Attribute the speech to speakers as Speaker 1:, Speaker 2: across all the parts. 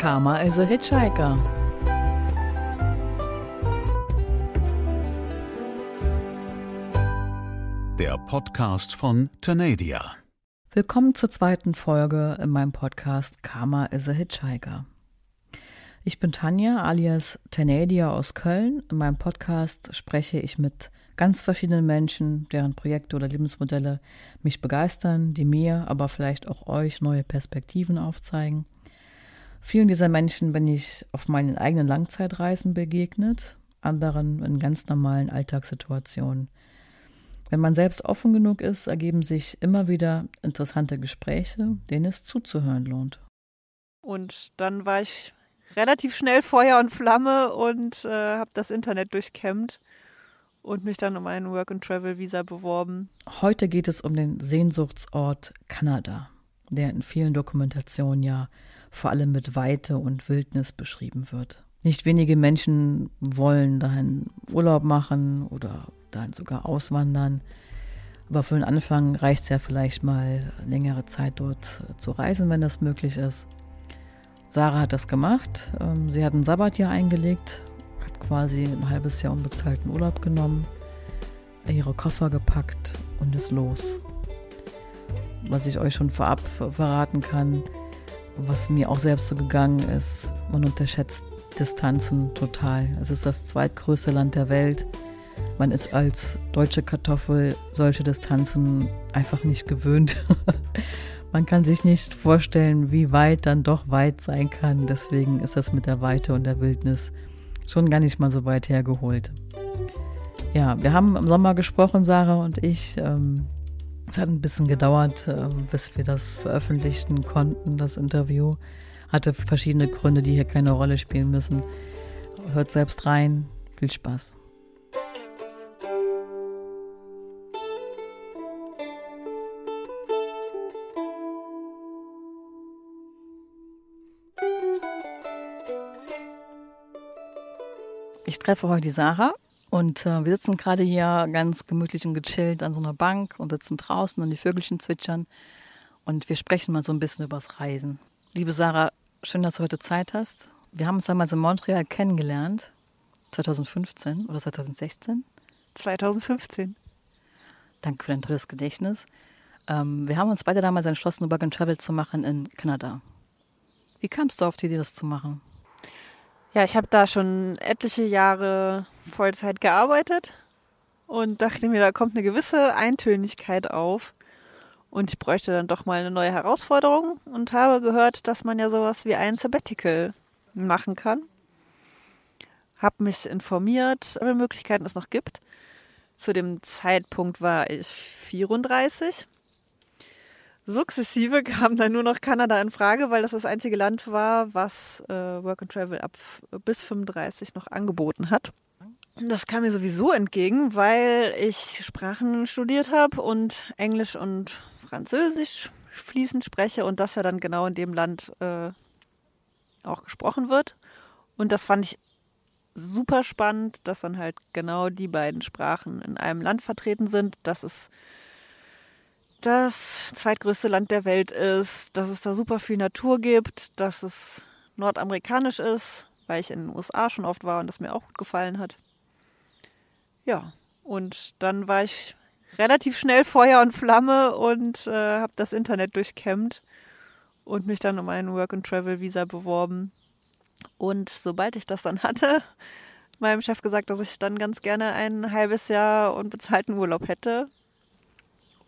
Speaker 1: Karma is a Hitchhiker.
Speaker 2: Der Podcast von Tamedia.
Speaker 1: Willkommen zur zweiten Folge in meinem Podcast Karma is a Hitchhiker. Ich bin Tanja alias Tanedia aus Köln. In meinem Podcast spreche ich mit ganz verschiedenen Menschen, deren Projekte oder Lebensmodelle mich begeistern, die mir, aber vielleicht auch euch neue Perspektiven aufzeigen. Vielen dieser Menschen bin ich auf meinen eigenen Langzeitreisen begegnet, anderen in ganz normalen Alltagssituationen. Wenn man selbst offen genug ist, ergeben sich immer wieder interessante Gespräche, denen es zuzuhören lohnt.
Speaker 3: Und dann war ich relativ schnell Feuer und Flamme und äh, habe das Internet durchkämmt und mich dann um ein Work-and-Travel-Visa beworben.
Speaker 1: Heute geht es um den Sehnsuchtsort Kanada, der in vielen Dokumentationen ja vor allem mit Weite und Wildnis beschrieben wird. Nicht wenige Menschen wollen dahin Urlaub machen oder dahin sogar auswandern. Aber für den Anfang reicht es ja vielleicht mal längere Zeit dort zu reisen, wenn das möglich ist. Sarah hat das gemacht. Ähm, sie hat ein Sabbatjahr eingelegt, hat quasi ein halbes Jahr unbezahlten Urlaub genommen, ihre Koffer gepackt und ist los. Was ich euch schon vorab verraten kann, was mir auch selbst so gegangen ist, man unterschätzt Distanzen total. Es ist das zweitgrößte Land der Welt. Man ist als deutsche Kartoffel solche Distanzen einfach nicht gewöhnt. Man kann sich nicht vorstellen, wie weit dann doch weit sein kann. Deswegen ist das mit der Weite und der Wildnis schon gar nicht mal so weit hergeholt. Ja, wir haben im Sommer gesprochen, Sarah und ich. Ähm, es hat ein bisschen gedauert, ähm, bis wir das veröffentlichen konnten, das Interview. Hatte verschiedene Gründe, die hier keine Rolle spielen müssen. Hört selbst rein. Viel Spaß. Ich treffe heute die Sarah und äh, wir sitzen gerade hier ganz gemütlich und gechillt an so einer Bank und sitzen draußen und die Vögelchen zwitschern und wir sprechen mal so ein bisschen übers Reisen. Liebe Sarah, schön, dass du heute Zeit hast. Wir haben uns damals in Montreal kennengelernt, 2015 oder 2016?
Speaker 3: 2015.
Speaker 1: Danke für dein tolles Gedächtnis. Ähm, wir haben uns beide damals entschlossen, Work and Travel zu machen in Kanada. Wie kamst du auf die Idee, das zu machen?
Speaker 3: Ja, ich habe da schon etliche Jahre Vollzeit gearbeitet und dachte mir, da kommt eine gewisse Eintönigkeit auf. Und ich bräuchte dann doch mal eine neue Herausforderung und habe gehört, dass man ja sowas wie ein Sabbatical machen kann. Habe mich informiert, welche Möglichkeiten es noch gibt. Zu dem Zeitpunkt war ich 34 Sukzessive kam dann nur noch Kanada in Frage, weil das das einzige Land war, was äh, Work and Travel ab bis 35 noch angeboten hat. Das kam mir sowieso entgegen, weil ich Sprachen studiert habe und Englisch und Französisch fließend spreche und das ja dann genau in dem Land äh, auch gesprochen wird. Und das fand ich super spannend, dass dann halt genau die beiden Sprachen in einem Land vertreten sind. Das ist das zweitgrößte Land der Welt ist, dass es da super viel Natur gibt, dass es nordamerikanisch ist, weil ich in den USA schon oft war und das mir auch gut gefallen hat. Ja, und dann war ich relativ schnell Feuer und Flamme und äh, habe das Internet durchkämmt und mich dann um ein Work-and-Travel-Visa beworben. Und sobald ich das dann hatte, meinem Chef gesagt, dass ich dann ganz gerne ein halbes Jahr unbezahlten Urlaub hätte,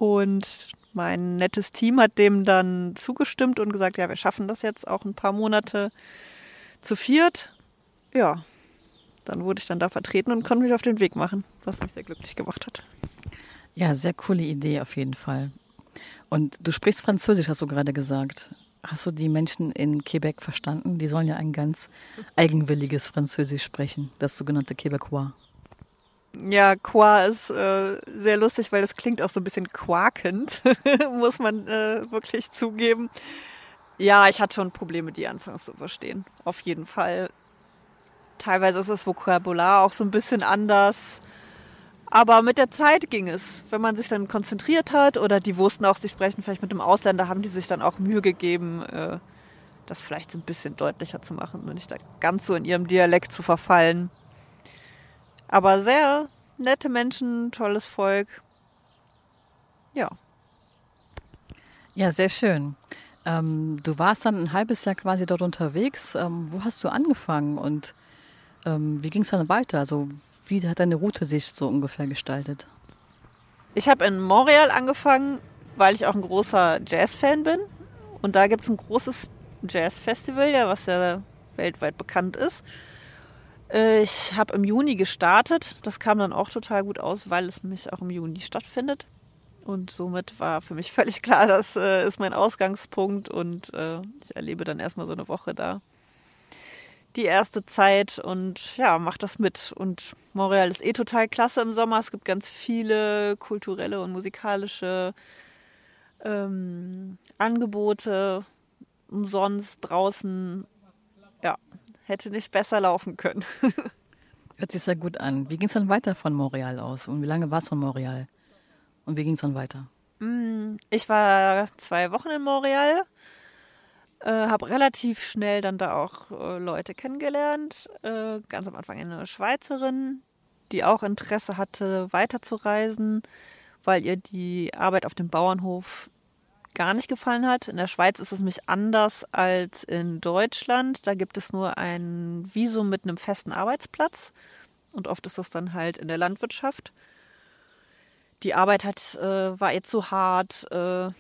Speaker 3: und mein nettes Team hat dem dann zugestimmt und gesagt, ja, wir schaffen das jetzt auch ein paar Monate zu viert. Ja, dann wurde ich dann da vertreten und konnte mich auf den Weg machen, was mich sehr glücklich gemacht hat.
Speaker 1: Ja, sehr coole Idee auf jeden Fall. Und du sprichst Französisch, hast du gerade gesagt. Hast du die Menschen in Quebec verstanden? Die sollen ja ein ganz eigenwilliges Französisch sprechen, das sogenannte Quebecois.
Speaker 3: Ja, Qua ist äh, sehr lustig, weil das klingt auch so ein bisschen quakend, muss man äh, wirklich zugeben. Ja, ich hatte schon Probleme, die anfangs zu verstehen. Auf jeden Fall. Teilweise ist das Vokabular auch so ein bisschen anders. Aber mit der Zeit ging es. Wenn man sich dann konzentriert hat oder die wussten auch, sie sprechen vielleicht mit einem Ausländer, haben die sich dann auch Mühe gegeben, äh, das vielleicht so ein bisschen deutlicher zu machen und nicht da ganz so in ihrem Dialekt zu verfallen. Aber sehr nette Menschen, tolles Volk. Ja.
Speaker 1: Ja, sehr schön. Ähm, du warst dann ein halbes Jahr quasi dort unterwegs. Ähm, wo hast du angefangen und ähm, wie ging es dann weiter? Also wie hat deine Route sich so ungefähr gestaltet?
Speaker 3: Ich habe in Montreal angefangen, weil ich auch ein großer Jazz-Fan bin. Und da gibt es ein großes Jazz-Festival, ja, was ja weltweit bekannt ist. Äh, ich habe im Juni gestartet. Das kam dann auch total gut aus, weil es nämlich auch im Juni stattfindet. Und somit war für mich völlig klar, das äh, ist mein Ausgangspunkt und äh, ich erlebe dann erstmal so eine Woche da die erste Zeit und ja, mach das mit. Und Montreal ist eh total klasse im Sommer. Es gibt ganz viele kulturelle und musikalische ähm, Angebote umsonst draußen. Ja, hätte nicht besser laufen können.
Speaker 1: Hört sich sehr gut an. Wie ging es dann weiter von Montreal aus? Und wie lange war es von Montreal? Und wie ging es dann weiter?
Speaker 3: Mm, ich war zwei Wochen in Montreal, äh, habe relativ schnell dann da auch äh, Leute kennengelernt. Äh, ganz am Anfang eine Schweizerin, die auch Interesse hatte, weiterzureisen, weil ihr die Arbeit auf dem Bauernhof gar nicht gefallen hat. In der Schweiz ist es nämlich anders als in Deutschland. Da gibt es nur ein Visum mit einem festen Arbeitsplatz und oft ist das dann halt in der Landwirtschaft die Arbeit hat, äh, war ihr zu hart, äh,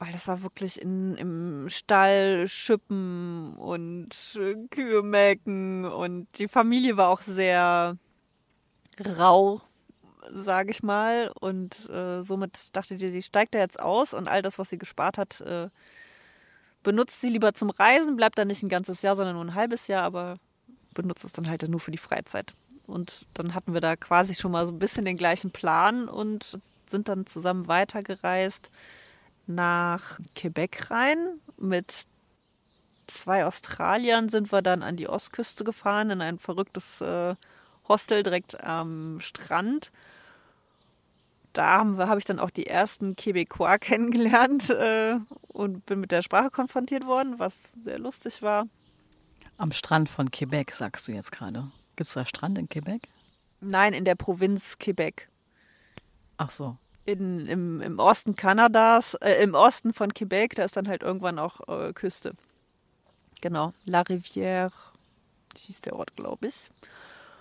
Speaker 3: weil das war wirklich in, im Stall schippen und äh, Kühe melken und die Familie war auch sehr rau, sage ich mal. Und äh, somit dachte sie, sie steigt da jetzt aus und all das, was sie gespart hat, äh, benutzt sie lieber zum Reisen, bleibt dann nicht ein ganzes Jahr, sondern nur ein halbes Jahr, aber benutzt es dann halt nur für die Freizeit. Und dann hatten wir da quasi schon mal so ein bisschen den gleichen Plan und sind dann zusammen weitergereist nach Quebec rein. Mit zwei Australiern sind wir dann an die Ostküste gefahren, in ein verrücktes äh, Hostel direkt am Strand. Da habe hab ich dann auch die ersten Quebecois kennengelernt äh, und bin mit der Sprache konfrontiert worden, was sehr lustig war.
Speaker 1: Am Strand von Quebec, sagst du jetzt gerade. Gibt es da Strand in Quebec?
Speaker 3: Nein, in der Provinz Quebec.
Speaker 1: Ach so.
Speaker 3: In, im, Im Osten Kanadas, äh, im Osten von Quebec, da ist dann halt irgendwann auch äh, Küste. Genau, La Rivière hieß der Ort, glaube ich.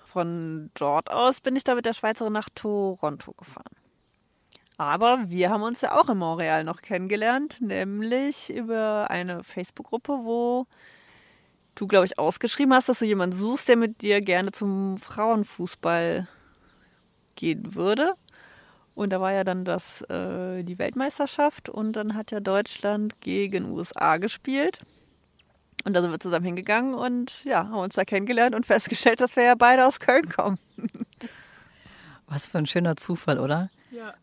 Speaker 3: Von dort aus bin ich da mit der Schweizerin nach Toronto gefahren. Aber wir haben uns ja auch in Montreal noch kennengelernt, nämlich über eine Facebook-Gruppe, wo du, glaube ich, ausgeschrieben hast, dass du jemanden suchst, der mit dir gerne zum Frauenfußball gehen würde. Und da war ja dann das, äh, die Weltmeisterschaft und dann hat ja Deutschland gegen USA gespielt. Und da sind wir zusammen hingegangen und ja, haben uns da kennengelernt und festgestellt, dass wir ja beide aus Köln kommen.
Speaker 1: Was für ein schöner Zufall, oder?
Speaker 3: Ja.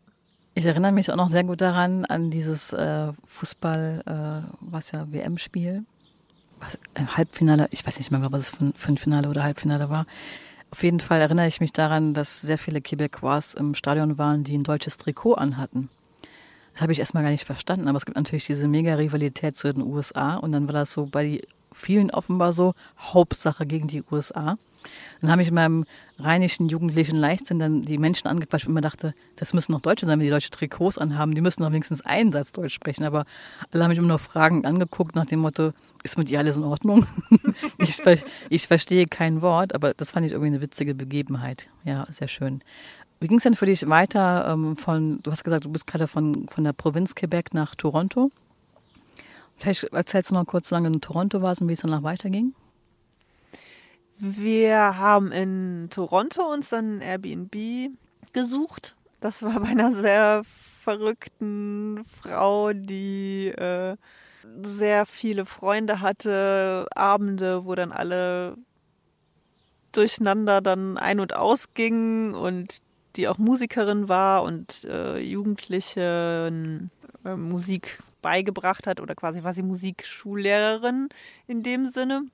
Speaker 1: Ich erinnere mich auch noch sehr gut daran, an dieses äh, Fußball, äh, was ja WM-Spiel was, äh, Halbfinale, ich weiß nicht mehr, was es für, für ein Finale oder Halbfinale war. Auf jeden Fall erinnere ich mich daran, dass sehr viele Quebecois im Stadion waren, die ein deutsches Trikot anhatten. Das habe ich erstmal gar nicht verstanden, aber es gibt natürlich diese mega Rivalität zu den USA und dann war das so bei vielen offenbar so Hauptsache gegen die USA. Dann habe ich in meinem rheinischen jugendlichen Leichtsinn dann die Menschen angequatscht und mir dachte, das müssen doch Deutsche sein, wenn die deutsche Trikots anhaben. Die müssen doch wenigstens einen Satz Deutsch sprechen. Aber alle haben mich immer noch Fragen angeguckt nach dem Motto, ist mit ihr alles in Ordnung? ich, ich verstehe kein Wort, aber das fand ich irgendwie eine witzige Begebenheit. Ja, sehr schön. Wie ging es denn für dich weiter ähm, von, du hast gesagt, du bist gerade von, von der Provinz Quebec nach Toronto. Vielleicht erzählst du noch kurz, wie lange du in Toronto warst und wie es danach weiterging?
Speaker 3: Wir haben in Toronto uns dann ein Airbnb gesucht. Das war bei einer sehr verrückten Frau, die äh, sehr viele Freunde hatte, Abende, wo dann alle durcheinander dann ein- und ausgingen und die auch Musikerin war und äh, Jugendliche äh, Musik beigebracht hat oder quasi war sie Musikschullehrerin in dem Sinne.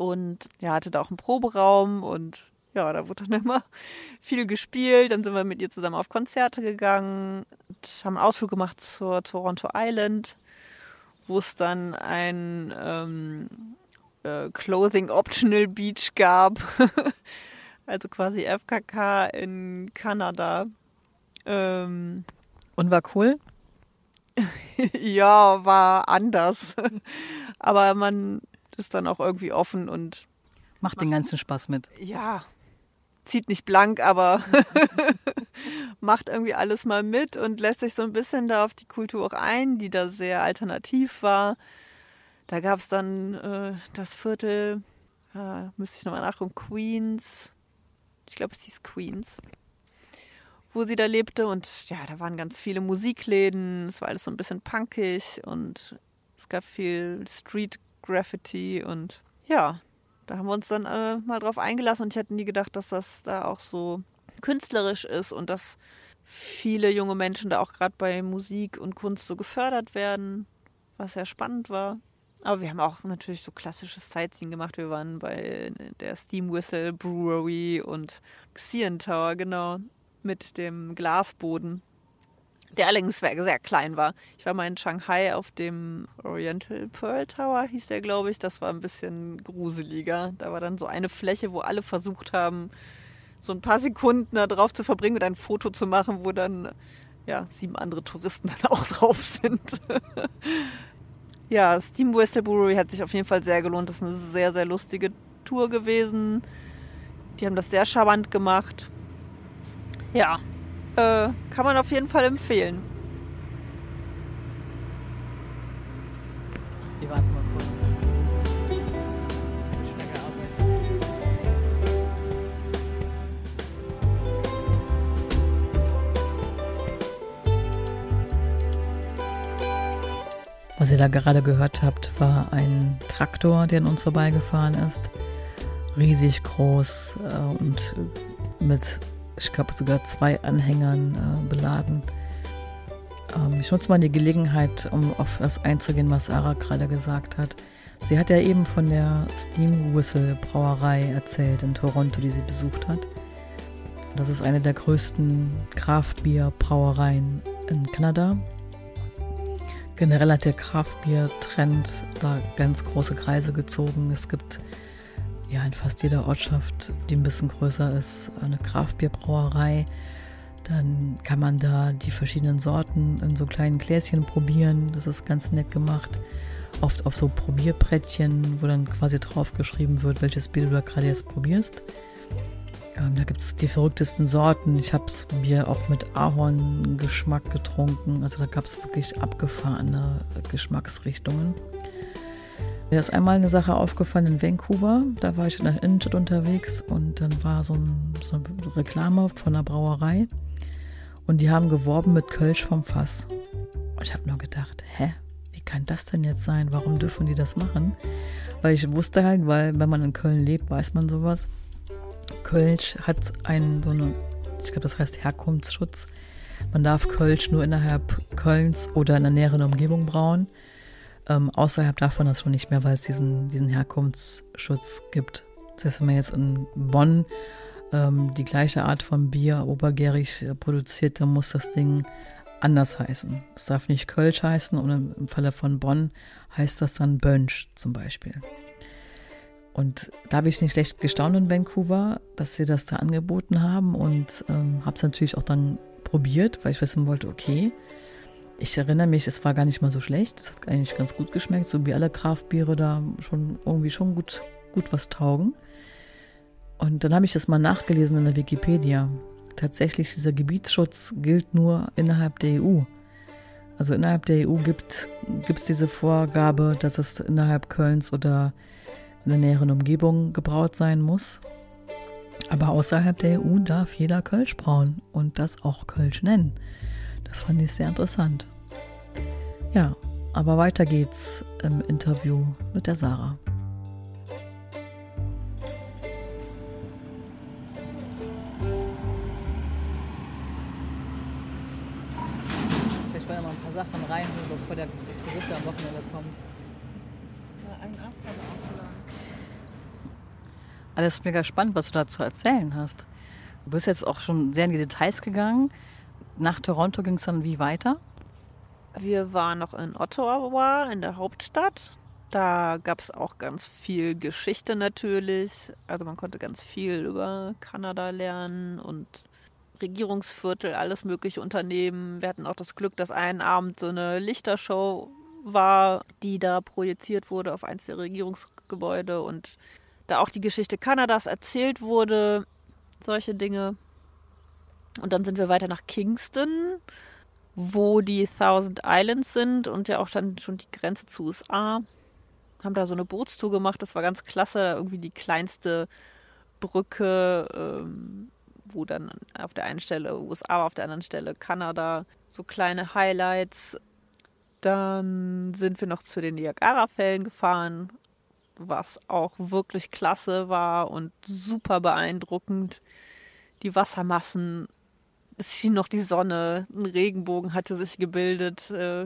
Speaker 3: Und ja, hatte da auch einen Proberaum und ja, da wurde dann immer viel gespielt. Dann sind wir mit ihr zusammen auf Konzerte gegangen und haben einen Ausflug gemacht zur Toronto Island, wo es dann ein ähm, äh, Clothing Optional Beach gab. also quasi FKK in Kanada. Ähm,
Speaker 1: Und war cool?
Speaker 3: ja, war anders. Aber man ist dann auch irgendwie offen und.
Speaker 1: Macht den ganzen Spaß mit.
Speaker 3: Ja, zieht nicht blank, aber macht irgendwie alles mal mit und lässt sich so ein bisschen da auf die Kultur auch ein, die da sehr alternativ war. Da gab es dann äh, das Viertel, äh, müsste ich nochmal nachgucken, Queens. Ich glaube, es hieß Queens wo sie da lebte. Und ja, da waren ganz viele Musikläden. Es war alles so ein bisschen punkig und es gab viel Street Graffiti und ja, da haben wir uns dann äh, mal drauf eingelassen und ich hätte nie gedacht, dass das da auch so künstlerisch ist und dass viele junge Menschen da auch gerade bei Musik und Kunst so gefördert werden, was sehr spannend war. Aber wir haben auch natürlich so klassisches Sightseeing gemacht. Wir waren bei der Steam Whistle Brewery und Xian Tower, genau, mit dem Glasboden der allerdings sehr klein war. Ich war mal in Shanghai auf dem Oriental Pearl Tower, hieß der, glaube ich. Das war ein bisschen gruseliger. Da war dann so eine Fläche, wo alle versucht haben, so ein paar Sekunden da drauf zu verbringen und ein Foto zu machen, wo dann ja, sieben andere Touristen dann auch drauf sind. ja, Steam Westerbury hat sich auf jeden Fall sehr gelohnt. Das ist eine sehr, sehr lustige Tour gewesen. Die haben das sehr charmant gemacht. Ja, äh, kann man auf jeden Fall empfehlen.
Speaker 1: Wir warten mal kurz. Was ihr da gerade gehört habt, war ein Traktor, der an uns vorbeigefahren ist. Riesig groß äh, und mit ich glaube sogar zwei Anhängern äh, beladen. Ähm, ich nutze mal die Gelegenheit, um auf das einzugehen, was Sarah gerade gesagt hat. Sie hat ja eben von der Steam Whistle Brauerei erzählt in Toronto, die sie besucht hat. Das ist eine der größten Kraftbier-Brauereien in Kanada. Generell hat der Kraftbier-Trend da ganz große Kreise gezogen. Es gibt ja in fast jeder Ortschaft, die ein bisschen größer ist, eine Kraftbierbrauerei. Dann kann man da die verschiedenen Sorten in so kleinen Gläschen probieren. Das ist ganz nett gemacht. Oft auf so Probierbrettchen, wo dann quasi draufgeschrieben wird, welches Bier du da gerade jetzt probierst. Ähm, da gibt es die verrücktesten Sorten. Ich habe das Bier auch mit Ahorngeschmack getrunken. Also da gab es wirklich abgefahrene Geschmacksrichtungen. Mir ist einmal eine Sache aufgefallen in Vancouver. Da war ich in der Innenstadt unterwegs und dann war so, ein, so eine Reklame von einer Brauerei und die haben geworben mit Kölsch vom Fass. Und ich habe nur gedacht, hä, wie kann das denn jetzt sein? Warum dürfen die das machen? Weil ich wusste halt, weil wenn man in Köln lebt, weiß man sowas. Kölsch hat einen so eine, ich glaube, das heißt Herkunftsschutz. Man darf Kölsch nur innerhalb Kölns oder in der näheren Umgebung brauen. Ähm, außerhalb davon das schon nicht mehr, weil es diesen, diesen Herkunftsschutz gibt. Das heißt, wenn man jetzt in Bonn ähm, die gleiche Art von Bier obergärig äh, produziert, dann muss das Ding anders heißen. Es darf nicht Kölsch heißen und im Falle von Bonn heißt das dann Bönsch zum Beispiel. Und da habe ich nicht schlecht gestaunt in Vancouver, dass sie das da angeboten haben und ähm, habe es natürlich auch dann probiert, weil ich wissen wollte, okay, ich erinnere mich, es war gar nicht mal so schlecht. Es hat eigentlich ganz gut geschmeckt, so wie alle Kraftbiere da schon irgendwie schon gut, gut was taugen. Und dann habe ich das mal nachgelesen in der Wikipedia. Tatsächlich, dieser Gebietsschutz gilt nur innerhalb der EU. Also innerhalb der EU gibt es diese Vorgabe, dass es innerhalb Kölns oder in der näheren Umgebung gebraut sein muss. Aber außerhalb der EU darf jeder Kölsch brauen und das auch Kölsch nennen. Das fand ich sehr interessant. Ja, aber weiter geht's im Interview mit der Sarah. Vielleicht wollen wir mal ein paar Sachen reinholen, bevor der, das Gewitter am Wochenende kommt. Alles mega spannend, was du da zu erzählen hast. Du bist jetzt auch schon sehr in die Details gegangen. Nach Toronto ging es dann wie weiter?
Speaker 3: Wir waren noch in Ottawa, in der Hauptstadt. Da gab es auch ganz viel Geschichte natürlich. Also man konnte ganz viel über Kanada lernen und Regierungsviertel, alles mögliche unternehmen. Wir hatten auch das Glück, dass einen Abend so eine Lichtershow war, die da projiziert wurde auf eins der Regierungsgebäude und da auch die Geschichte Kanadas erzählt wurde, solche Dinge. Und dann sind wir weiter nach Kingston, wo die Thousand Islands sind und ja auch schon, die Grenze zu USA. Haben da so eine Bootstour gemacht, das war ganz klasse. Irgendwie die kleinste Brücke, ähm, wo dann auf der einen Stelle USA, auf der anderen Stelle Kanada. So kleine Highlights. Dann sind wir noch zu den Niagara-Fällen gefahren, was auch wirklich klasse war und super beeindruckend. Die Wassermassen, es schien noch die Sonne, ein Regenbogen hatte sich gebildet. Äh,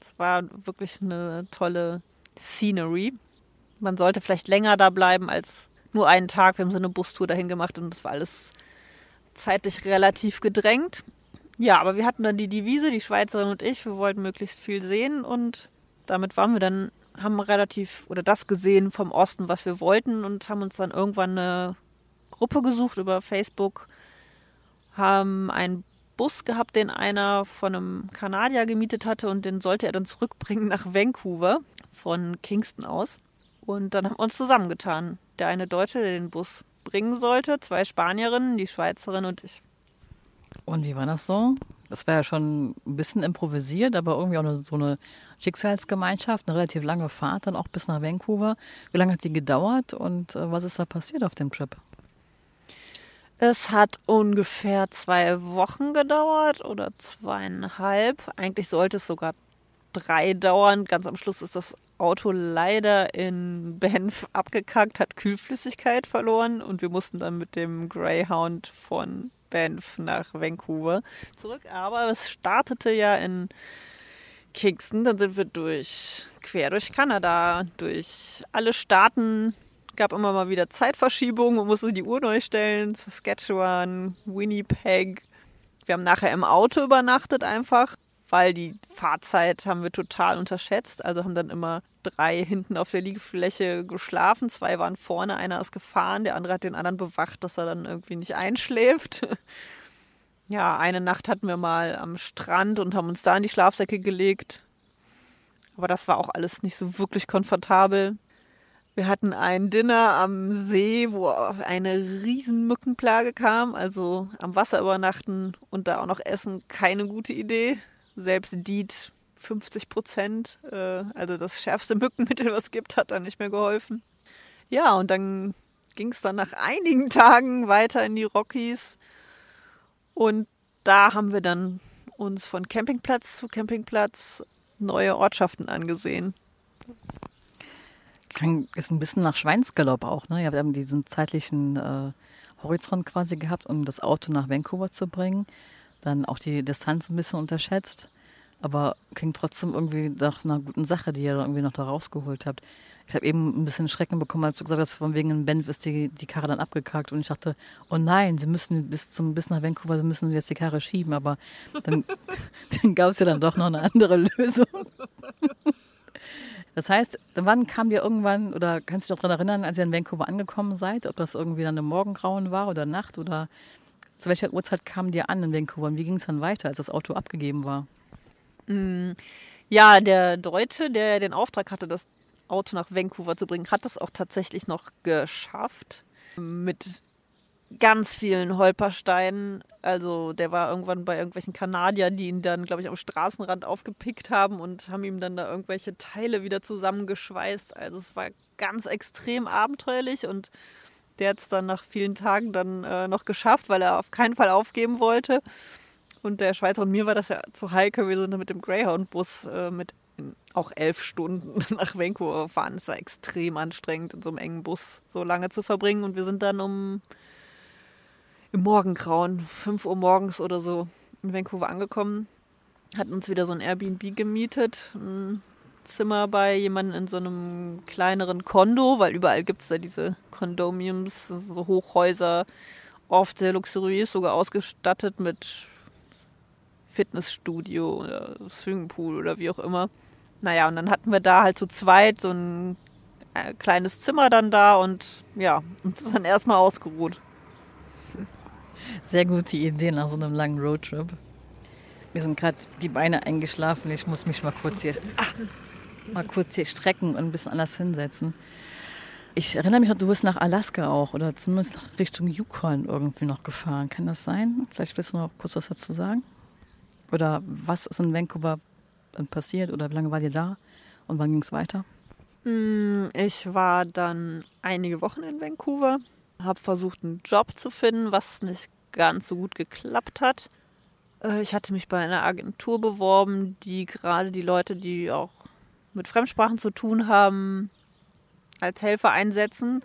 Speaker 3: es war wirklich eine tolle Scenery. Man sollte vielleicht länger da bleiben als nur einen Tag. Wir haben so eine Bustour dahin gemacht und das war alles zeitlich relativ gedrängt. Ja, aber wir hatten dann die Devise, die Schweizerin und ich, wir wollten möglichst viel sehen und damit waren wir dann, haben relativ oder das gesehen vom Osten, was wir wollten und haben uns dann irgendwann eine Gruppe gesucht über Facebook, haben einen Bus gehabt, den einer von einem Kanadier gemietet hatte und den sollte er dann zurückbringen nach Vancouver von Kingston aus. Und dann haben wir uns zusammengetan. Der eine Deutsche, der den Bus bringen sollte, zwei Spanierinnen, die Schweizerin und ich.
Speaker 1: Und wie war das so? Das war ja schon ein bisschen improvisiert, aber irgendwie auch so eine Schicksalsgemeinschaft, eine relativ lange Fahrt, dann auch bis nach Vancouver. Wie lange hat die gedauert und äh, was ist da passiert auf dem Trip?
Speaker 3: Es hat ungefähr zwei Wochen gedauert oder zweieinhalb. Eigentlich sollte es sogar drei dauern. Ganz am Schluss ist das Auto leider in Banff abgekackt, hat Kühlflüssigkeit verloren und wir mussten dann mit dem Greyhound von Banff nach Vancouver zurück. Aber es startete ja in Kingston, dann sind wir durch, quer durch Kanada, durch alle Staaten. Gab immer mal wieder Zeitverschiebungen, man musste die Uhr neu stellen. Saskatchewan, Winnipeg. Wir haben nachher im Auto übernachtet einfach, weil die Fahrzeit haben wir total unterschätzt. Also haben dann immer drei hinten auf der Liegefläche geschlafen, zwei waren vorne, einer ist gefahren, der andere hat den anderen bewacht, dass er dann irgendwie nicht einschläft. Ja, eine Nacht hatten wir mal am Strand und haben uns da in die Schlafsäcke gelegt. Aber das war auch alles nicht so wirklich komfortabel. Wir hatten ein Dinner am See, wo eine riesen Mückenplage kam. Also am Wasser übernachten und da auch noch essen, keine gute Idee. Selbst Diet 50 Prozent. Äh, also das schärfste Mückenmittel, was es gibt, hat dann nicht mehr geholfen. Ja, und dann ging es dann nach einigen Tagen weiter in die Rockies. Und da haben wir dann uns von Campingplatz zu Campingplatz neue Ortschaften angesehen.
Speaker 1: Ist ein bisschen nach Schweinsgalopp auch, ne? Ihr habt diesen zeitlichen äh, Horizont quasi gehabt, um das Auto nach Vancouver zu bringen. Dann auch die Distanz ein bisschen unterschätzt aber klingt trotzdem irgendwie nach einer guten Sache, die ihr irgendwie noch da rausgeholt habt. Ich habe eben ein bisschen Schrecken bekommen, als du gesagt hast, von wegen Benf ist die, die Karre dann abgekackt und ich dachte, oh nein, sie müssen bis zum bis nach Vancouver sie müssen jetzt die Karre schieben, aber dann, dann gab es ja dann doch noch eine andere Lösung. Das heißt, wann kam dir irgendwann, oder kannst du dich daran erinnern, als ihr in Vancouver angekommen seid, ob das irgendwie dann im Morgengrauen war oder Nacht oder zu welcher Uhrzeit kam dir an in Vancouver und wie ging es dann weiter, als das Auto abgegeben war?
Speaker 3: Mm, ja, der Deutsche, der den Auftrag hatte, das Auto nach Vancouver zu bringen, hat das auch tatsächlich noch geschafft. Mit ganz vielen Holpersteinen. Also der war irgendwann bei irgendwelchen Kanadiern, die ihn dann, glaube ich, am Straßenrand aufgepickt haben und haben ihm dann da irgendwelche Teile wieder zusammengeschweißt. Also es war ganz extrem abenteuerlich und der hat es dann nach vielen Tagen dann äh, noch geschafft, weil er auf keinen Fall aufgeben wollte. Und der Schweizer und mir war das ja zu heikel. Wir sind mit dem Greyhound-Bus äh, mit auch elf Stunden nach Vancouver gefahren. Es war extrem anstrengend, in so einem engen Bus so lange zu verbringen. Und wir sind dann um im Morgengrauen, 5 Uhr morgens oder so, in Vancouver angekommen. Hatten uns wieder so ein Airbnb gemietet. Ein Zimmer bei jemandem in so einem kleineren Kondo, weil überall gibt es da diese Condominiums, so Hochhäuser, oft sehr luxuriös, sogar ausgestattet mit Fitnessstudio oder Swimmingpool oder wie auch immer. Naja, und dann hatten wir da halt zu zweit so ein äh, kleines Zimmer dann da und ja, uns ist dann erstmal ausgeruht.
Speaker 1: Sehr gute Idee nach so einem langen Roadtrip. Mir sind gerade die Beine eingeschlafen. Ich muss mich mal kurz hier, ach, mal kurz hier strecken und ein bisschen anders hinsetzen. Ich erinnere mich noch, du bist nach Alaska auch oder zumindest Richtung Yukon irgendwie noch gefahren. Kann das sein? Vielleicht willst du noch kurz was dazu sagen? Oder was ist in Vancouver passiert oder wie lange war ihr da und wann ging es weiter?
Speaker 3: Hm, ich war dann einige Wochen in Vancouver, habe versucht, einen Job zu finden, was nicht ganz so gut geklappt hat. Äh, ich hatte mich bei einer Agentur beworben, die gerade die Leute, die auch mit Fremdsprachen zu tun haben, als Helfer einsetzen.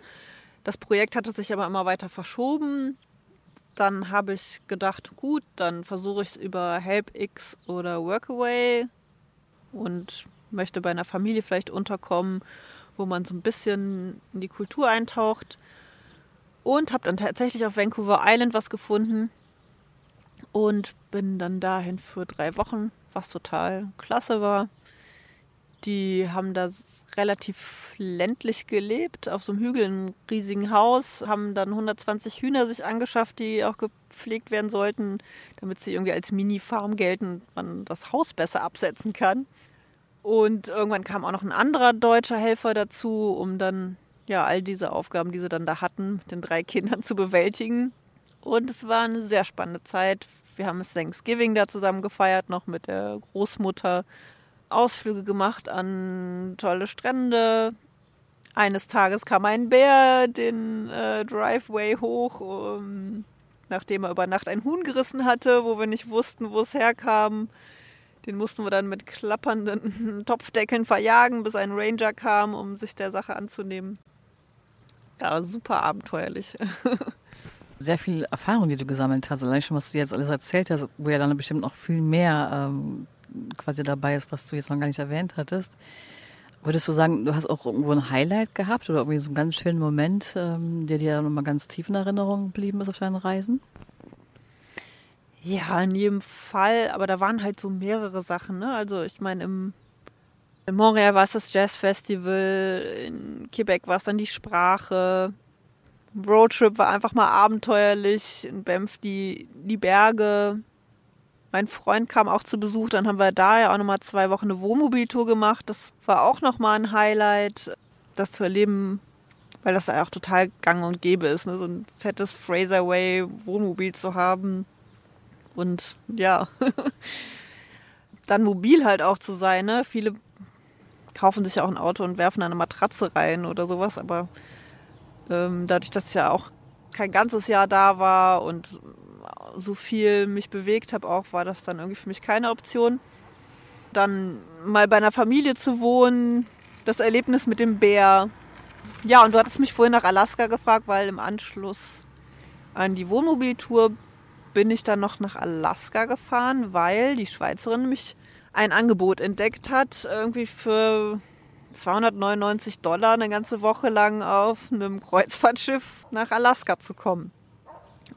Speaker 3: Das Projekt hatte sich aber immer weiter verschoben. Dann habe ich gedacht, gut, dann versuche ich es über HelpX oder Workaway und möchte bei einer Familie vielleicht unterkommen, wo man so ein bisschen in die Kultur eintaucht. Und habe dann tatsächlich auf Vancouver Island was gefunden und bin dann dahin für drei Wochen, was total klasse war. Die haben da relativ ländlich gelebt, auf so einem Hügel, einem riesigen Haus, haben dann 120 Hühner sich angeschafft, die auch gepflegt werden sollten, damit sie irgendwie als Mini-Farm gelten und man das Haus besser absetzen kann. Und irgendwann kam auch noch ein anderer deutscher Helfer dazu, um dann ja all diese Aufgaben, die sie dann da hatten, mit den drei Kindern zu bewältigen. Und es war eine sehr spannende Zeit. Wir haben das Thanksgiving da zusammen gefeiert, noch mit der Großmutter. Ausflüge gemacht an tolle Strände. Eines Tages kam ein Bär den äh, Driveway hoch, um, nachdem er über Nacht ein Huhn gerissen hatte, wo wir nicht wussten, wo es herkam. Den mussten wir dann mit klappernden Topfdeckeln verjagen, bis ein Ranger kam, um sich der Sache anzunehmen. Ja, super abenteuerlich.
Speaker 1: Sehr viel Erfahrung, die du gesammelt hast, allein schon, was du jetzt alles erzählt hast, wo ja dann bestimmt noch viel mehr ähm, quasi dabei ist, was du jetzt noch gar nicht erwähnt hattest. Würdest du sagen, du hast auch irgendwo ein Highlight gehabt oder irgendwie so einen ganz schönen Moment, ähm, der dir nochmal ganz tief in Erinnerung geblieben ist auf deinen Reisen?
Speaker 3: Ja, in jedem Fall, aber da waren halt so mehrere Sachen. Ne? Also ich meine, im in Montreal war es das Jazzfestival, in Quebec war es dann die Sprache. Roadtrip war einfach mal abenteuerlich, in Banff die, die Berge, mein Freund kam auch zu Besuch, dann haben wir da ja auch nochmal zwei Wochen eine Wohnmobiltour gemacht. Das war auch nochmal ein Highlight, das zu erleben, weil das ja auch total gang und gäbe ist, ne? so ein fettes Fraserway Wohnmobil zu haben. Und ja, dann mobil halt auch zu sein. Ne? Viele kaufen sich ja auch ein Auto und werfen eine Matratze rein oder sowas, aber ähm, dadurch, dass ich ja auch kein ganzes Jahr da war und so viel mich bewegt habe, auch war das dann irgendwie für mich keine Option. Dann mal bei einer Familie zu wohnen, das Erlebnis mit dem Bär. Ja, und du hattest mich vorhin nach Alaska gefragt, weil im Anschluss an die Wohnmobiltour bin ich dann noch nach Alaska gefahren, weil die Schweizerin mich ein Angebot entdeckt hat, irgendwie für 299 Dollar eine ganze Woche lang auf einem Kreuzfahrtschiff nach Alaska zu kommen.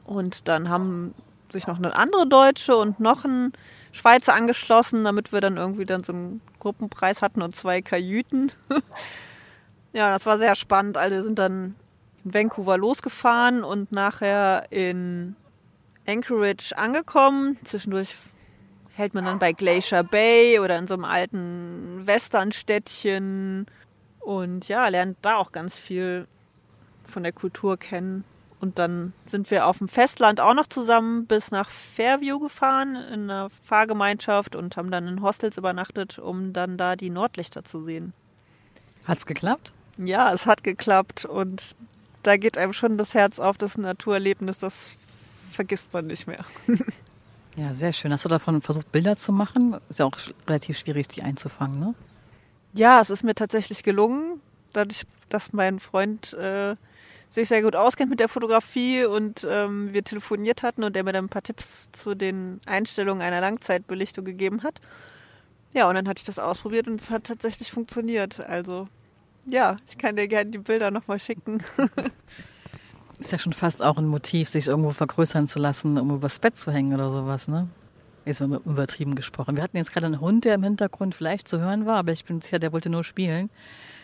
Speaker 3: Und dann haben sich noch eine andere Deutsche und noch ein Schweizer angeschlossen, damit wir dann irgendwie dann so einen Gruppenpreis hatten und zwei Kajüten. ja, das war sehr spannend. Also wir sind dann in Vancouver losgefahren und nachher in Anchorage angekommen. Zwischendurch hält man dann bei Glacier Bay oder in so einem alten Westernstädtchen und ja, lernt da auch ganz viel von der Kultur kennen. Und dann sind wir auf dem Festland auch noch zusammen bis nach Fairview gefahren in einer Fahrgemeinschaft und haben dann in Hostels übernachtet, um dann da die Nordlichter zu sehen.
Speaker 1: Hat's geklappt?
Speaker 3: Ja, es hat geklappt und da geht einem schon das Herz auf, das Naturerlebnis, das vergisst man nicht mehr.
Speaker 1: ja, sehr schön. Hast du davon versucht, Bilder zu machen? Ist ja auch relativ schwierig, die einzufangen, ne?
Speaker 3: Ja, es ist mir tatsächlich gelungen, dadurch, dass mein Freund äh, sich sehr gut auskennt mit der Fotografie und ähm, wir telefoniert hatten und der mir dann ein paar Tipps zu den Einstellungen einer Langzeitbelichtung gegeben hat. Ja, und dann hatte ich das ausprobiert und es hat tatsächlich funktioniert. Also ja, ich kann dir gerne die Bilder nochmal schicken.
Speaker 1: Ist ja schon fast auch ein Motiv, sich irgendwo vergrößern zu lassen, um übers Bett zu hängen oder sowas, ne? Jetzt mal übertrieben gesprochen. Wir hatten jetzt gerade einen Hund, der im Hintergrund vielleicht zu hören war, aber ich bin sicher, der wollte nur spielen.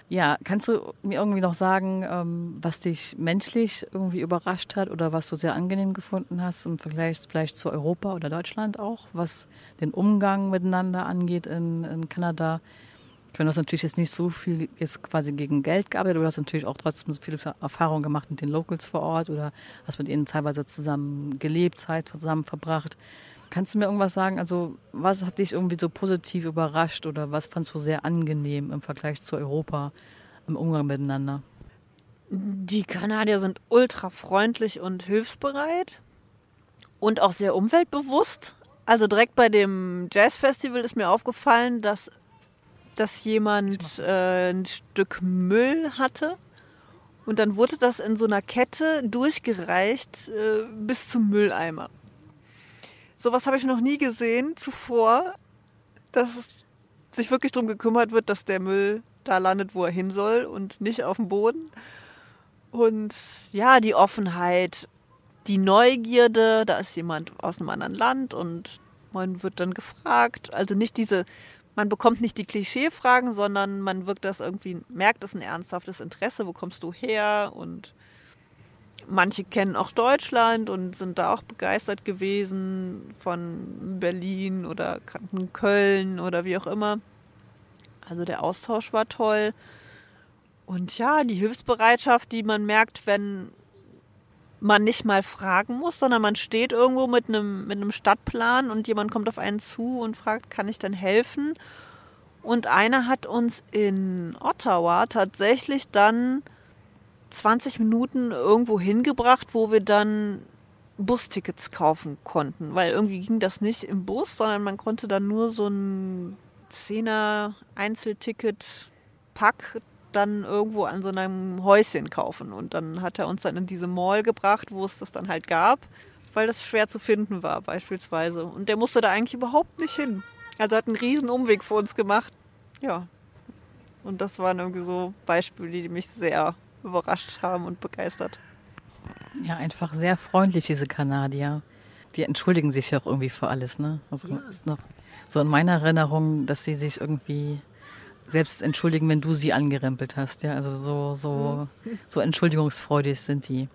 Speaker 1: Ja, kannst du mir irgendwie noch sagen, ähm, was dich menschlich irgendwie überrascht hat oder was du sehr angenehm gefunden hast im Vergleich vielleicht zu Europa oder Deutschland auch, was den Umgang miteinander angeht in, in Kanada? Ich meine, du hast natürlich jetzt nicht so viel jetzt quasi gegen Geld gearbeitet, du hast natürlich auch trotzdem so viele Erfahrungen gemacht mit den Locals vor Ort oder hast mit ihnen teilweise zusammen gelebt, Zeit zusammen verbracht. Kannst du mir irgendwas sagen? Also, was hat dich irgendwie so positiv überrascht oder was fandst du sehr angenehm im Vergleich zu Europa im Umgang miteinander?
Speaker 3: Die Kanadier sind ultra freundlich und hilfsbereit und auch sehr umweltbewusst. Also direkt bei dem Jazzfestival ist mir aufgefallen, dass, dass jemand äh, ein Stück Müll hatte und dann wurde das in so einer Kette durchgereicht äh, bis zum Mülleimer. Sowas habe ich noch nie gesehen zuvor, dass es sich wirklich darum gekümmert wird, dass der Müll da landet, wo er hin soll und nicht auf dem Boden. Und ja, die Offenheit, die Neugierde, da ist jemand aus einem anderen Land und man wird dann gefragt. Also nicht diese, man bekommt nicht die Klischeefragen, sondern man wirkt das irgendwie, merkt es ein ernsthaftes Interesse, wo kommst du her und manche kennen auch Deutschland und sind da auch begeistert gewesen von Berlin oder kannten Köln oder wie auch immer. Also der Austausch war toll. Und ja, die Hilfsbereitschaft, die man merkt, wenn man nicht mal fragen muss, sondern man steht irgendwo mit einem, mit einem Stadtplan und jemand kommt auf einen zu und fragt, kann ich denn helfen? Und einer hat uns in Ottawa tatsächlich dann 20 Minuten irgendwo hingebracht, wo wir dann Bustickets kaufen konnten, weil irgendwie ging das nicht im Bus, sondern man konnte dann nur so ein Zehner Einzelticket Pack dann irgendwo an so einem Häuschen kaufen und dann hat er uns dann in diese Mall gebracht, wo es das dann halt gab, weil das schwer zu finden war beispielsweise und der musste da eigentlich überhaupt nicht hin. Also hat einen riesen Umweg für uns gemacht. Ja. Und das waren irgendwie so Beispiele, die mich sehr überrascht haben und begeistert.
Speaker 1: Ja, einfach sehr freundlich, diese Kanadier. Die entschuldigen sich ja auch irgendwie für alles, ne? Also ja. ist noch so in meiner Erinnerung, dass sie sich irgendwie selbst entschuldigen, wenn du sie angerempelt hast. Ja, also so, so, so entschuldigungsfreudig sind die.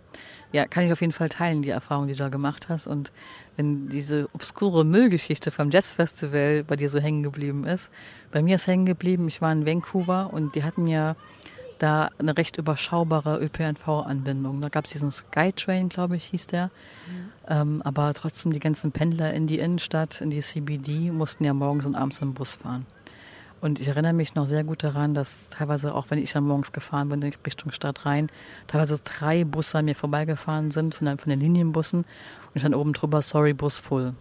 Speaker 1: Ja, kann ich auf jeden Fall teilen, die Erfahrung, die du da gemacht hast. Und wenn diese obskure Müllgeschichte vom Jazzfestival bei dir so hängen geblieben ist, bei mir ist hängen geblieben, ich war in Vancouver und die hatten ja da eine recht überschaubare ÖPNV-Anbindung. Da gab es diesen Skytrain, glaube ich, hieß der. Mhm. Ähm, aber trotzdem die ganzen Pendler in die Innenstadt, in die CBD, mussten ja morgens und abends im Bus fahren. Und ich erinnere mich noch sehr gut daran, dass teilweise, auch wenn ich dann morgens gefahren bin, in Richtung Stadt rein, teilweise drei Busse an mir vorbeigefahren sind von, von den Linienbussen. Und ich dann oben drüber, sorry, Bus full.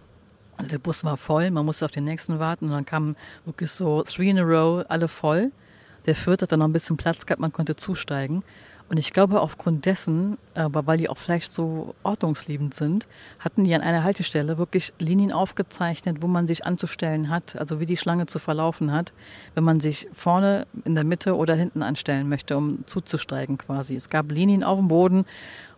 Speaker 1: Also der Bus war voll, man musste auf den nächsten warten und dann kamen wirklich so three in a row, alle voll. Der vierte hat dann noch ein bisschen Platz gehabt, man konnte zusteigen. Und ich glaube, aufgrund dessen, aber weil die auch vielleicht so ordnungsliebend sind, hatten die an einer Haltestelle wirklich Linien aufgezeichnet, wo man sich anzustellen hat, also wie die Schlange zu verlaufen hat, wenn man sich vorne, in der Mitte oder hinten anstellen möchte, um zuzusteigen quasi. Es gab Linien auf dem Boden,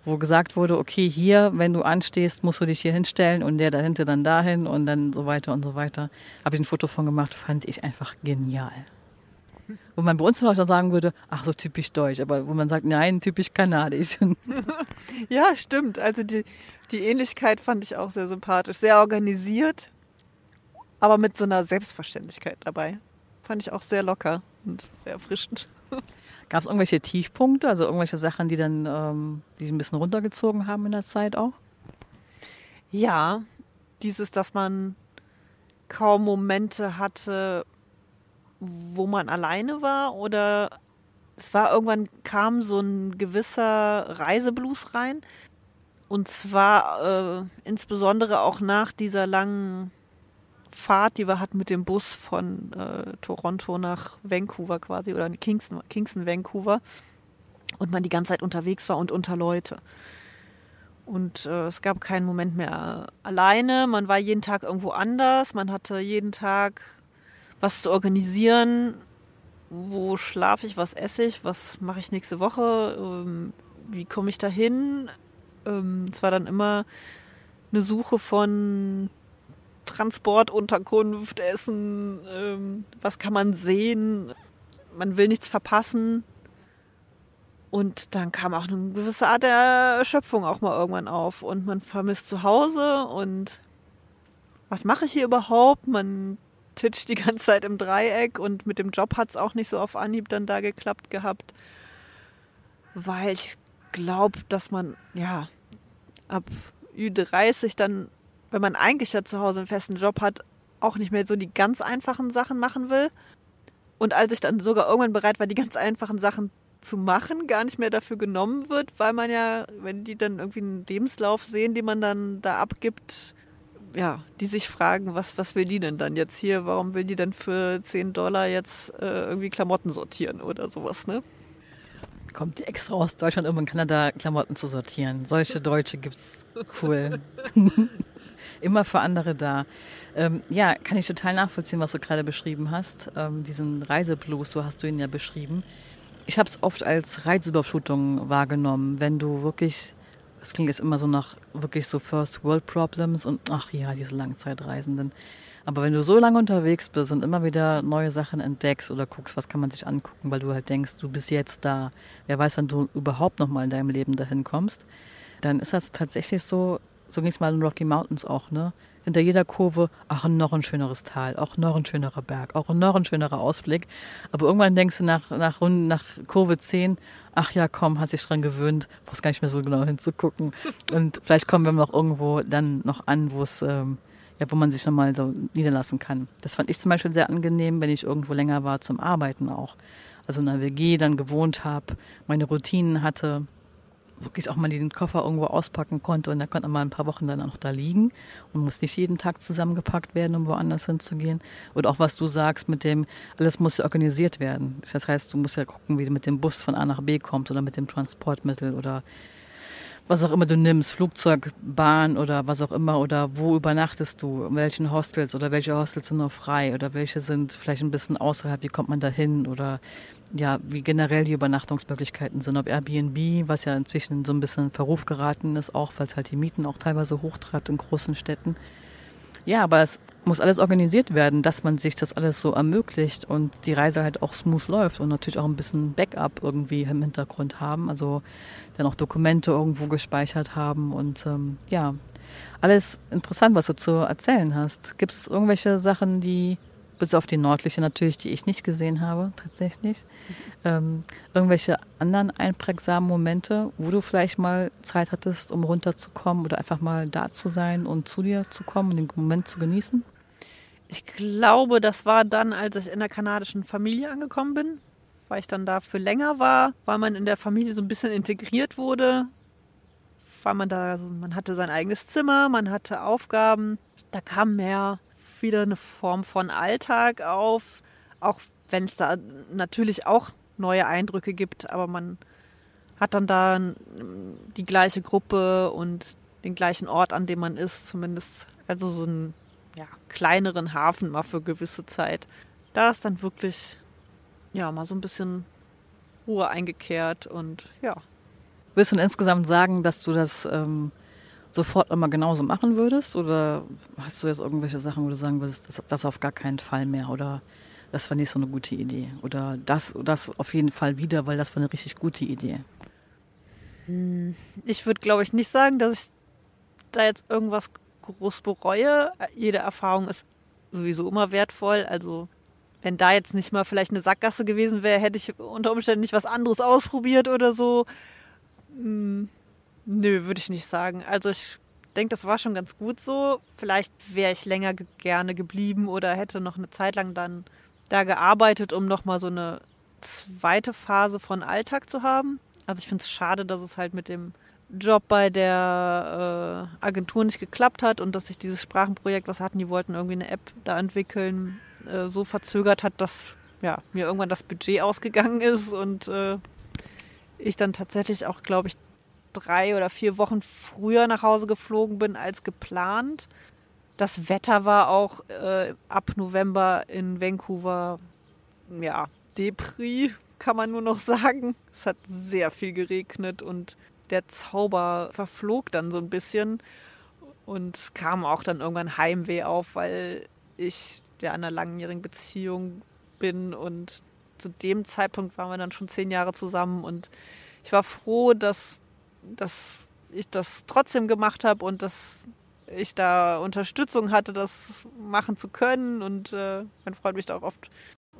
Speaker 1: wo gesagt wurde, okay, hier, wenn du anstehst, musst du dich hier hinstellen und der dahinter dann dahin und dann so weiter und so weiter. Habe ich ein Foto von gemacht, fand ich einfach genial. Wo man bei uns vielleicht sagen würde, ach so typisch deutsch, aber wo man sagt, nein, typisch kanadisch.
Speaker 3: ja, stimmt. Also die, die Ähnlichkeit fand ich auch sehr sympathisch. Sehr organisiert, aber mit so einer Selbstverständlichkeit dabei. Fand ich auch sehr locker und sehr erfrischend.
Speaker 1: Gab es irgendwelche Tiefpunkte, also irgendwelche Sachen, die dann ähm, die ein bisschen runtergezogen haben in der Zeit auch?
Speaker 3: Ja, dieses, dass man kaum Momente hatte, wo man alleine war oder es war irgendwann kam so ein gewisser Reiseblues rein und zwar äh, insbesondere auch nach dieser langen Fahrt, die wir hatten mit dem Bus von äh, Toronto nach Vancouver quasi oder Kingston, Kingston, Vancouver und man die ganze Zeit unterwegs war und unter Leute. Und äh, es gab keinen Moment mehr alleine. Man war jeden Tag irgendwo anders. Man hatte jeden Tag was zu organisieren. Wo schlafe ich, was esse ich, was mache ich nächste Woche, ähm, wie komme ich da hin. Ähm, es war dann immer eine Suche von Transportunterkunft, Essen, ähm, was kann man sehen. Man will nichts verpassen. Und dann kam auch eine gewisse Art der Erschöpfung auch mal irgendwann auf. Und man vermisst zu Hause und was mache ich hier überhaupt? Man titscht die ganze Zeit im Dreieck und mit dem Job hat es auch nicht so auf Anhieb dann da geklappt gehabt. Weil ich glaube, dass man, ja, ab Ü30 dann, wenn man eigentlich ja zu Hause einen festen Job hat, auch nicht mehr so die ganz einfachen Sachen machen will. Und als ich dann sogar irgendwann bereit war, die ganz einfachen Sachen zu machen, gar nicht mehr dafür genommen wird, weil man ja, wenn die dann irgendwie einen Lebenslauf sehen, den man dann da abgibt, ja, die sich fragen, was, was will die denn dann jetzt hier? Warum will die denn für 10 Dollar jetzt äh, irgendwie Klamotten sortieren oder sowas, ne?
Speaker 1: Kommt die extra aus Deutschland, um in Kanada Klamotten zu sortieren. Solche Deutsche gibt's cool. Immer für andere da. Ähm, ja, kann ich total nachvollziehen, was du gerade beschrieben hast. Ähm, diesen Reiseblues, so hast du ihn ja beschrieben. Ich habe es oft als Reizüberflutung wahrgenommen, wenn du wirklich, das klingt jetzt immer so nach wirklich so First World Problems und ach ja, diese Langzeitreisenden. Aber wenn du so lange unterwegs bist und immer wieder neue Sachen entdeckst oder guckst, was kann man sich angucken, weil du halt denkst, du bist jetzt da, wer weiß, wann du überhaupt noch mal in deinem Leben dahin kommst, dann ist das tatsächlich so, so ging es mal in Rocky Mountains auch, ne? Hinter jeder Kurve, ach, noch ein schöneres Tal, auch noch ein schönerer Berg, auch noch ein schönerer Ausblick. Aber irgendwann denkst du nach, nach, nach Kurve 10, ach ja, komm, hast dich dran gewöhnt, brauchst gar nicht mehr so genau hinzugucken. Und vielleicht kommen wir noch irgendwo dann noch an, wo es, ähm, ja, wo man sich nochmal so niederlassen kann. Das fand ich zum Beispiel sehr angenehm, wenn ich irgendwo länger war zum Arbeiten auch. Also in einer WG dann gewohnt habe, meine Routinen hatte, wirklich auch mal den Koffer irgendwo auspacken konnte und da konnte man mal ein paar Wochen dann auch da liegen und muss nicht jeden Tag zusammengepackt werden, um woanders hinzugehen. Und auch was du sagst mit dem, alles muss ja organisiert werden. Das heißt, du musst ja gucken, wie du mit dem Bus von A nach B kommst oder mit dem Transportmittel oder was auch immer du nimmst, Flugzeug, Bahn oder was auch immer, oder wo übernachtest du, in welchen Hostels oder welche Hostels sind noch frei oder welche sind vielleicht ein bisschen außerhalb, wie kommt man da hin oder ja, wie generell die Übernachtungsmöglichkeiten sind, ob Airbnb, was ja inzwischen so ein bisschen in Verruf geraten ist, auch weil es halt die Mieten auch teilweise hochtreibt in großen Städten. Ja, aber es muss alles organisiert werden, dass man sich das alles so ermöglicht und die Reise halt auch smooth läuft und natürlich auch ein bisschen Backup irgendwie im Hintergrund haben. Also dann auch Dokumente irgendwo gespeichert haben und ähm, ja, alles interessant, was du zu erzählen hast. Gibt es irgendwelche Sachen, die bis auf die nördliche natürlich, die ich nicht gesehen habe, tatsächlich. Ähm, irgendwelche anderen einprägsamen Momente, wo du vielleicht mal Zeit hattest, um runterzukommen oder einfach mal da zu sein und zu dir zu kommen und den Moment zu genießen?
Speaker 3: Ich glaube, das war dann, als ich in der kanadischen Familie angekommen bin, weil ich dann da für länger war, weil man in der Familie so ein bisschen integriert wurde, weil man da, also man hatte sein eigenes Zimmer, man hatte Aufgaben, da kam mehr wieder eine Form von Alltag auf, auch wenn es da natürlich auch neue Eindrücke gibt, aber man hat dann da die gleiche Gruppe und den gleichen Ort, an dem man ist, zumindest also so einen ja, kleineren Hafen mal für gewisse Zeit. Da ist dann wirklich ja mal so ein bisschen Ruhe eingekehrt und ja.
Speaker 1: Willst du insgesamt sagen, dass du das ähm, sofort immer genauso machen würdest? Oder hast du jetzt irgendwelche Sachen, wo du sagen würdest, das, das auf gar keinen Fall mehr? Oder das war nicht so eine gute Idee? Oder das, das auf jeden Fall wieder, weil das war eine richtig gute Idee?
Speaker 3: Hm, ich würde, glaube ich, nicht sagen, dass ich da jetzt irgendwas groß bereue. Jede Erfahrung ist sowieso immer wertvoll. Also wenn da jetzt nicht mal vielleicht eine Sackgasse gewesen wäre, hätte ich unter Umständen nicht was anderes ausprobiert oder so. Nö, würde ich nicht sagen. Also ich denke, das war schon ganz gut so. Vielleicht wäre ich länger ge gerne geblieben oder hätte noch eine Zeit lang dann da gearbeitet, um nochmal so eine zweite Phase von Alltag zu haben. Also ich finde es schade, dass es halt mit dem Job bei der äh, Agentur nicht geklappt hat und dass sich dieses Sprachenprojekt, was hatten, die wollten irgendwie eine App da entwickeln, äh, so verzögert hat, dass ja, mir irgendwann das Budget ausgegangen ist und äh, ich dann tatsächlich auch, glaube ich, drei oder vier Wochen früher nach Hause geflogen bin als geplant. Das Wetter war auch äh, ab November in Vancouver, ja, Depri, kann man nur noch sagen. Es hat sehr viel geregnet und der Zauber verflog dann so ein bisschen. Und es kam auch dann irgendwann Heimweh auf, weil ich ja in einer langjährigen Beziehung bin und zu dem Zeitpunkt waren wir dann schon zehn Jahre zusammen und ich war froh, dass, dass ich das trotzdem gemacht habe und dass ich da Unterstützung hatte, das machen zu können. Und äh, mein Freund mich da auch oft,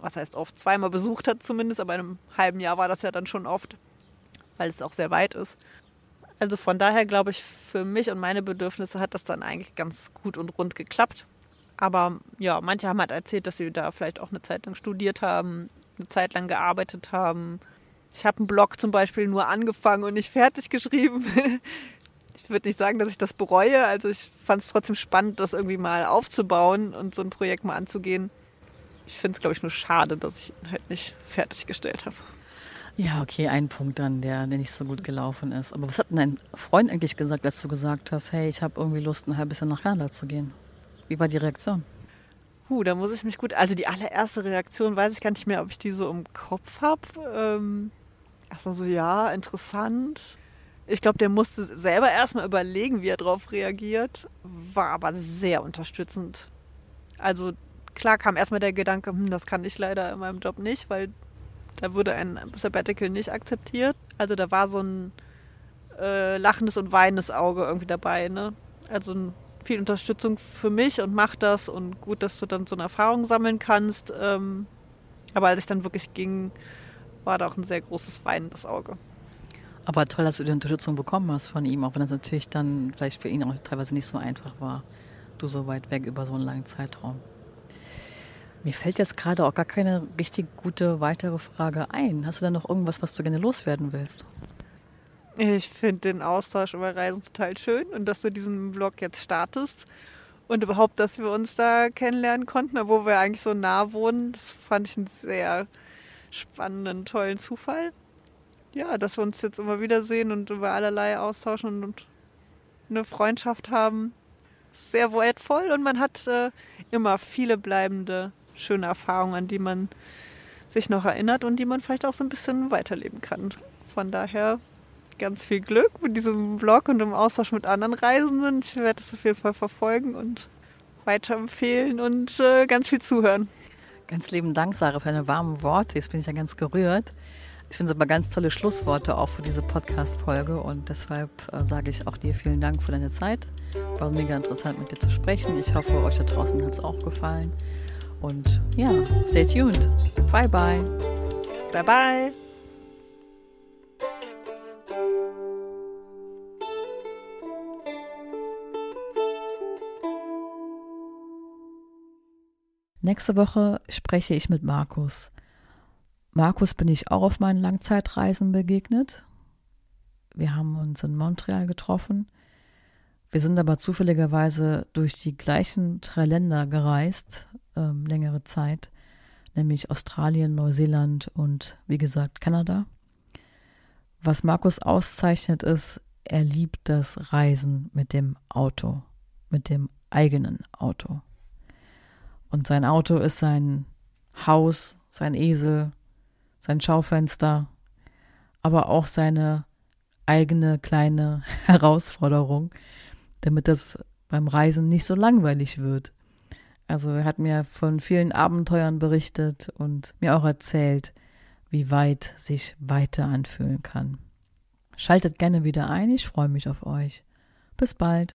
Speaker 3: was heißt oft, zweimal besucht hat zumindest, aber in einem halben Jahr war das ja dann schon oft, weil es auch sehr weit ist. Also von daher glaube ich, für mich und meine Bedürfnisse hat das dann eigentlich ganz gut und rund geklappt. Aber ja, manche haben halt erzählt, dass sie da vielleicht auch eine Zeit lang studiert haben, eine Zeit lang gearbeitet haben. Ich habe einen Blog zum Beispiel nur angefangen und nicht fertig geschrieben. ich würde nicht sagen, dass ich das bereue. Also ich fand es trotzdem spannend, das irgendwie mal aufzubauen und so ein Projekt mal anzugehen. Ich finde es, glaube ich, nur schade, dass ich ihn halt nicht fertiggestellt habe.
Speaker 1: Ja, okay, ein Punkt dann, der, der nicht so gut gelaufen ist. Aber was hat denn dein Freund eigentlich gesagt, als du gesagt hast, hey, ich habe irgendwie Lust, ein halbes Jahr nach Kanada zu gehen? Wie war die Reaktion?
Speaker 3: Huh, da muss ich mich gut. Also die allererste Reaktion weiß ich gar nicht mehr, ob ich die so im Kopf habe. Ähm, erstmal so, ja, interessant. Ich glaube, der musste selber erstmal überlegen, wie er darauf reagiert, war aber sehr unterstützend. Also klar kam erstmal der Gedanke, hm, das kann ich leider in meinem Job nicht, weil da wurde ein Sabbatical nicht akzeptiert. Also da war so ein äh, lachendes und weinendes Auge irgendwie dabei. Ne? Also viel Unterstützung für mich und mach das und gut, dass du dann so eine Erfahrung sammeln kannst. Ähm, aber als ich dann wirklich ging, war da auch ein sehr großes weinendes Auge.
Speaker 1: Aber toll, dass du die Unterstützung bekommen hast von ihm, auch wenn das natürlich dann vielleicht für ihn auch teilweise nicht so einfach war. Du so weit weg über so einen langen Zeitraum. Mir fällt jetzt gerade auch gar keine richtig gute weitere Frage ein. Hast du denn noch irgendwas, was du gerne loswerden willst?
Speaker 3: Ich finde den Austausch über Reisen total schön und dass du diesen Blog jetzt startest und überhaupt, dass wir uns da kennenlernen konnten, obwohl wir eigentlich so nah wohnen. Das fand ich einen sehr spannenden, tollen Zufall ja, dass wir uns jetzt immer wiedersehen und über allerlei austauschen und eine Freundschaft haben. Sehr wertvoll und man hat äh, immer viele bleibende, schöne Erfahrungen, an die man sich noch erinnert und die man vielleicht auch so ein bisschen weiterleben kann. Von daher ganz viel Glück mit diesem Blog und im Austausch mit anderen Reisenden. Ich werde es auf jeden Fall verfolgen und weiterempfehlen und äh, ganz viel zuhören.
Speaker 1: Ganz lieben Dank, Sarah, für deine warmen Worte. Jetzt bin ich ja ganz gerührt. Ich finde es aber ganz tolle Schlussworte auch für diese Podcast-Folge und deshalb äh, sage ich auch dir vielen Dank für deine Zeit. War mega interessant mit dir zu sprechen. Ich hoffe, euch da draußen hat es auch gefallen. Und ja, stay tuned. Bye bye.
Speaker 3: Bye bye.
Speaker 1: Nächste Woche spreche ich mit Markus. Markus bin ich auch auf meinen Langzeitreisen begegnet. Wir haben uns in Montreal getroffen. Wir sind aber zufälligerweise durch die gleichen drei Länder gereist, ähm, längere Zeit, nämlich Australien, Neuseeland und wie gesagt Kanada. Was Markus auszeichnet ist, er liebt das Reisen mit dem Auto, mit dem eigenen Auto. Und sein Auto ist sein Haus, sein Esel, sein Schaufenster, aber auch seine eigene kleine Herausforderung, damit das beim Reisen nicht so langweilig wird. Also er hat mir von vielen Abenteuern berichtet und mir auch erzählt, wie weit sich weiter anfühlen kann. Schaltet gerne wieder ein, ich freue mich auf euch. Bis bald.